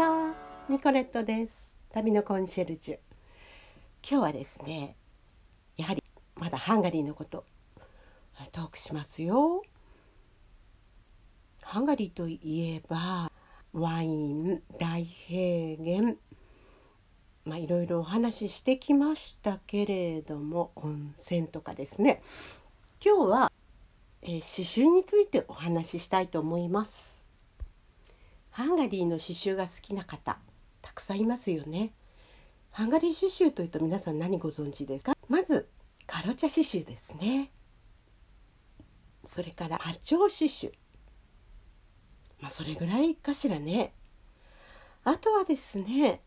は。ニコレットです。旅のコンシェルジュ。今日はですねやはりまだハンガリーのことトークしますよ。ハンガリーといえばワイン大平原まあいろいろお話ししてきましたけれども温泉とかですね。今日は、えー、刺繍についてお話ししたいと思います。ハンガリーの刺繍が好きな方たくさんいますよね。ハンガリー刺繍というと皆さん何ご存知ですか？まずカロチャ刺繍ですね。それから波長刺繍。まあそれぐらいかしらね。あとはですね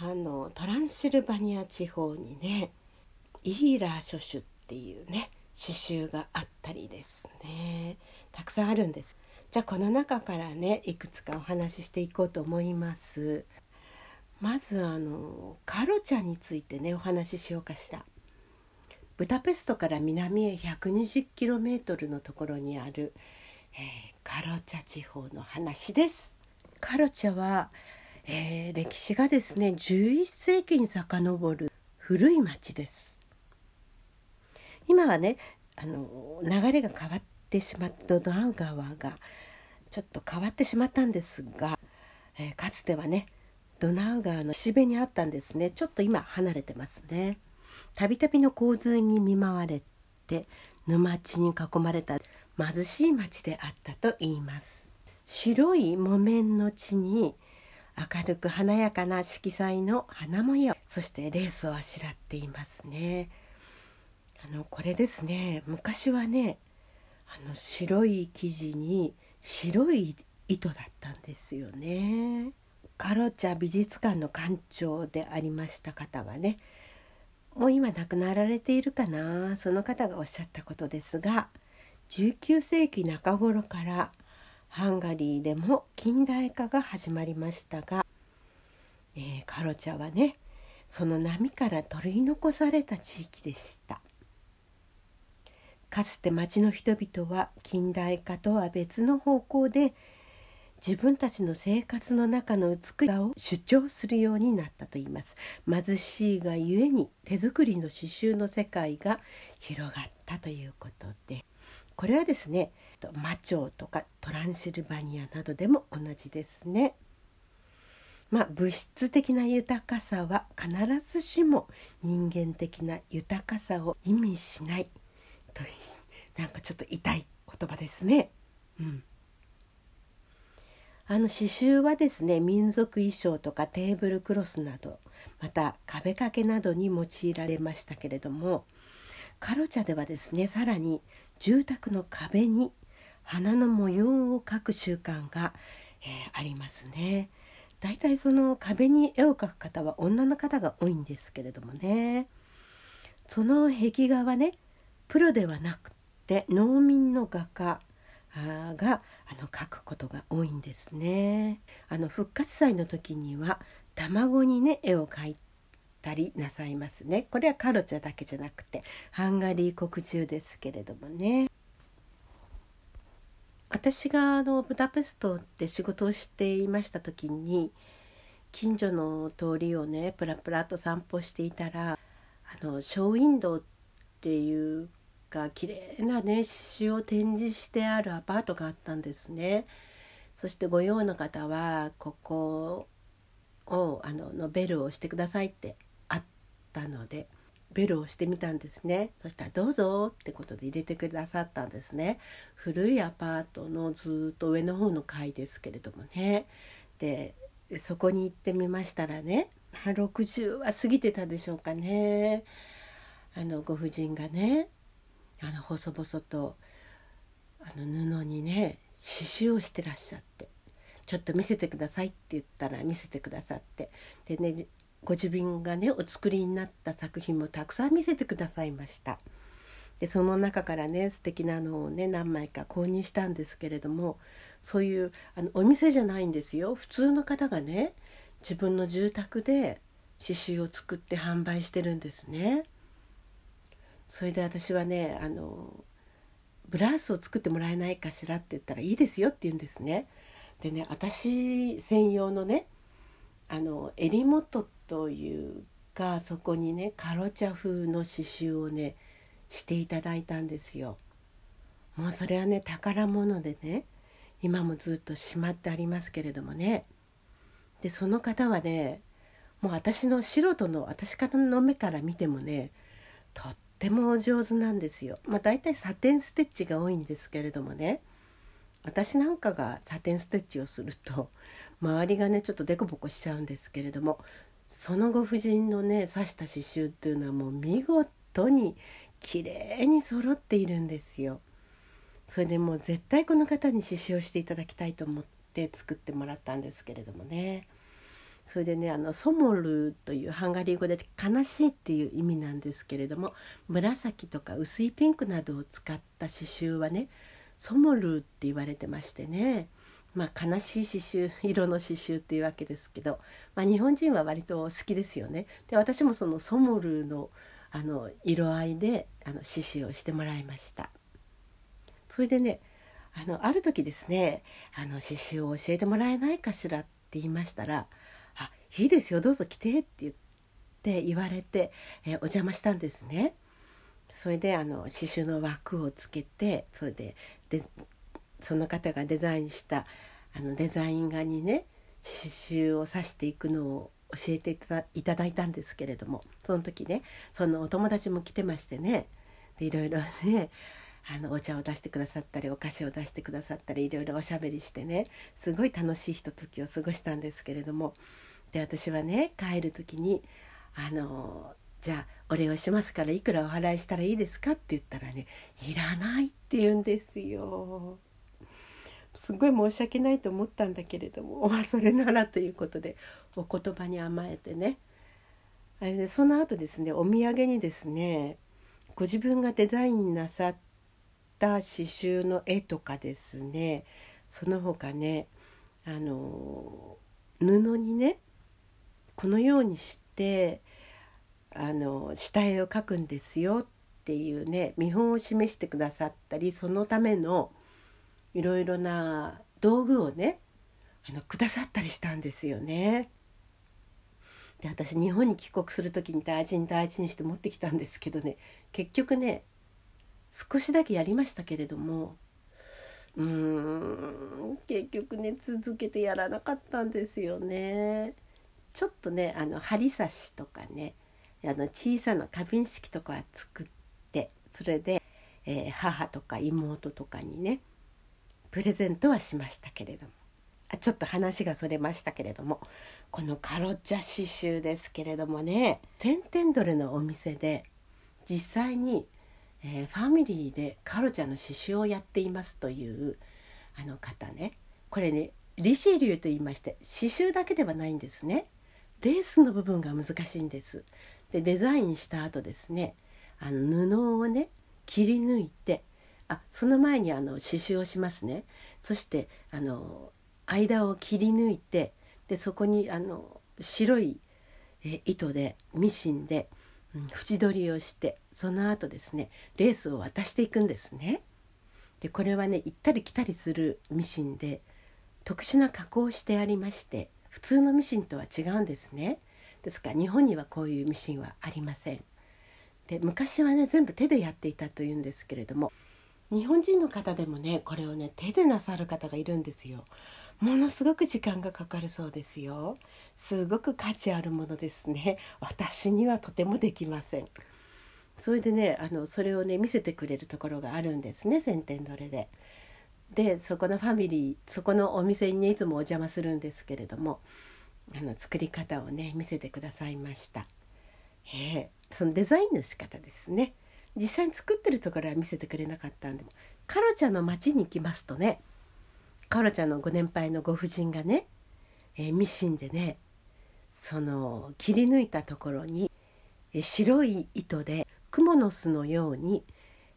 あのトランシルバニア地方にねイーラー諸種っていうね刺繍があったりですね。たくさんあるんです。じゃあこの中からねいくつかお話ししていこうと思います。まずあのカロチャについてねお話ししようかしら。ブダペストから南へ 120km のところにある、えー、カロチャ地方の話です。カロチャは、えー、歴史がですね11世紀に遡る古い町です。今はねあの流れが変わってしまったドナウ川がちょっと変わってしまったんですが、えー、かつてはねドナウ川の岸辺にあったんですね。ちょっと今離れてますね。たびたびの洪水に見舞われて沼地に囲まれた貧しい町であったと言います。白い木綿の地に明るく華やかな色彩の花模様そしてレースをあしらっていますね。あのこれですね。昔はねあの白い生地に白い糸だったんですよね。カロチャ美術館の館長でありました方がねもう今亡くなられているかな？その方がおっしゃったことですが19世紀中頃からハンガリーでも近代化が始まりましたが、えー、カロチャはねその波から取り残された地域でした。かつて町の人々は近代化とは別の方向で自分たちの生活の中の美しさを主張するようになったといいます。貧しいがゆえに手作りの刺繍の世界が広がったということで。これはですねマチョウとかトランシルバニアなどでも同じですね。まあ、物質的な豊かさは必ずしも人間的な豊かさを意味しない。となんかちょっと痛い言葉ですね。うん、あの刺繍はですね民族衣装とかテーブルクロスなどまた壁掛けなどに用いられましたけれどもカロチャではですねさらに住宅の壁に花の模様を描く習慣が、えー、ありますね。だいたいその壁に絵を描く方は女の方が多いんですけれどもねその壁画はねプロではなくて農民の画家があの描くことが多いんですね。あの復活祭の時には卵にね絵を描いたりなさいますね。これはカロチャだけじゃなくてハンガリー国中ですけれどもね。私があのブダペストで仕事をしていました時に近所の通りをねプラプラと散歩していたらあのショーウィンドウっていうか綺麗なね詩を展示してあるアパートがあったんですね。そして御用の方はここをあののベルをしてくださいってあったのでベルをしてみたんですね。そしたら「どうぞ」ってことで入れてくださったんですね。古いアパートのずっと上の方の階ですけれどもね。でそこに行ってみましたらね60は過ぎてたでしょうかね。あのご婦人がねあの細々とあの布にね刺繍をしてらっしゃって「ちょっと見せてください」って言ったら見せてくださってでねご自分がねお作りになった作品もたくさん見せてくださいました。でその中からね素敵なのをね何枚か購入したんですけれどもそういうあのお店じゃないんですよ普通の方がね自分の住宅で刺繍を作って販売してるんですね。それで私はねあのブラウスを作ってもらえないかしらって言ったらいいですよって言うんですね。でね私専用のねあの襟元というかそこにねカロチャ風の刺繍をねしていただいたんですよ。もうそれはね宝物でね今もずっとしまってありますけれどもねでその方はねもう私の素人の私からの目から見てもねとってもお上手なんですよ。まあ大体サテンステッチが多いんですけれどもね私なんかがサテンステッチをすると周りがねちょっとデコボコしちゃうんですけれどもそのご婦人のね刺した刺繍っていうのはもう見事に綺麗に揃っているんですよ。それでもう絶対この方に刺繍をしていただきたいと思って作ってもらったんですけれどもね。それでねあのソモルというハンガリー語で悲しいっていう意味なんですけれども紫とか薄いピンクなどを使った刺繍はねソモルって言われてましてねまあ悲しい刺繍色の刺繍っていうわけですけど、まあ、日本人は割と好きですよね。で私もそのソモルのあの色合いであの刺繍をしてもらいました。それでねあのある時ですねあの刺繍を教えてもらえないかしらって言いましたら「あいいですよどうぞ来て」って言って言われて、えー、お邪魔したんですね。それであの刺繍の枠をつけてそれででその方がデザインしたあのデザイン画にね刺繍を刺していくのを教えていただいたんですけれどもその時ねそのお友達も来てましてねでいろいろねあのお茶を出してくださったりお菓子を出してくださったりいろいろおしゃべりしてねすごい楽しいひとときを過ごしたんですけれどもで私はね帰る時にあのじゃあお礼をしますからいくらお払いしたらいいですか?」って言ったらね「いらない」って言うんですよ。すごい申し訳ないと思ったんだけれども、まあ、それならということでお言葉に甘えてねあれでその後ですねお土産にですねご自分がデザインなさった刺繍の絵とかですねその他ねあの布にねこのようにしてあの下絵を描くんですよっていうね見本を示してくださったりそのためのいろいろな道具をねあのくださったりしたんですよね。で私日本に帰国する時に大事に大事にして持ってきたんですけどね結局ね少しだけやりましたけれどもうーん結局ね続けてやらなかったんですよね。ちょっとねあの針刺しとかねあの小さな花瓶式とか作ってそれで、えー、母とか妹とかにねプレゼントはしましたけれどもあちょっと話がそれましたけれどもこのカロッチャ刺繍ですけれどもね1000点ドルのお店で実際に、えー、ファミリーでカロチャーの刺繍をやっていますというあの方ね。これねリシリューと言いまして刺繍だけではないんですね。レースの部分が難しいんです。でデザインした後ですねあの布をね切り抜いてあその前にあの刺繍をしますね。そしてあの間を切り抜いてでそこにあの白いえ糸でミシンで、うん、縁取りをしてその後ですねレースを渡していくんですね。でこれはね行ったり来たりするミシンで特殊な加工をしてありまして普通のミシンとは違うんですね。ですから日本にはこういうミシンはありません。で昔はね全部手でやっていたというんですけれども日本人の方でもねこれをね手でなさる方がいるんですよ。ものすごく時間がかかるそうですよ。すごく価値あるものですね。私にはとてもできません。それでねあのそれをね見せてくれるところがあるんですね先天どれで。でそこのファミリーそこのお店にねいつもお邪魔するんですけれどもあの作り方をね見せてくださいました。えー、そのデザインの仕方ですね実際に作ってるところは見せてくれなかったんでカロちゃんの町に行きますとねカロちゃんのご年配のご婦人がね、えー、ミシンでねその切り抜いたところに、えー、白い糸でクモの巣のように、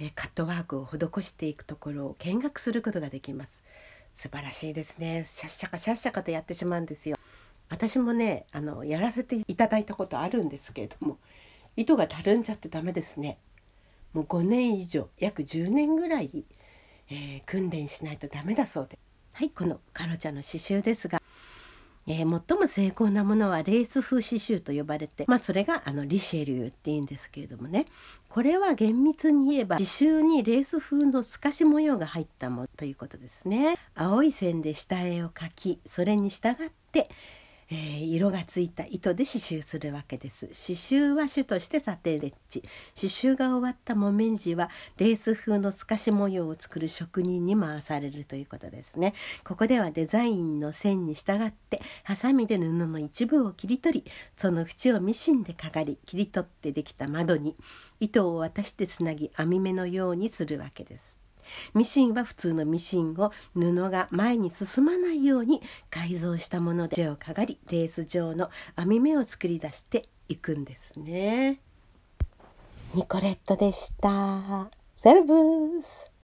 え、カットワークを施していくところを見学することができます。素晴らしいですね。シャッシャカシャッシャカとやってしまうんですよ。私もねあのやらせていただいたことあるんですけれども糸がたるんじゃってダメですね。もう5年以上約10年ぐらい、えー、訓練しないとダメだそうで。はいこのカロちゃんの刺繍ですがえー、最も成功なものはレース風刺繍と呼ばれて、まあ、それがあのリシェリューっていうんですけれどもねこれは厳密に言えば刺繍にレース風の透かし模様が入ったものということですね。青い線で下絵を描きそれに従ってえー、色がついた糸で刺繍するわけです。刺繍は主としてサテレッチ。刺繍が終わった木綿地はレース風の透かし模様を作る職人に回されるということですね。ここではデザインの線に従ってハサミで布の一部を切り取りその縁をミシンでかがり切り取ってできた窓に糸を渡してつなぎ網目のようにするわけです。ミシンは普通のミシンを布が前に進まないように改造したもので手をかがりレース状の編み目を作り出していくんですね。ニコレットでした。セルブース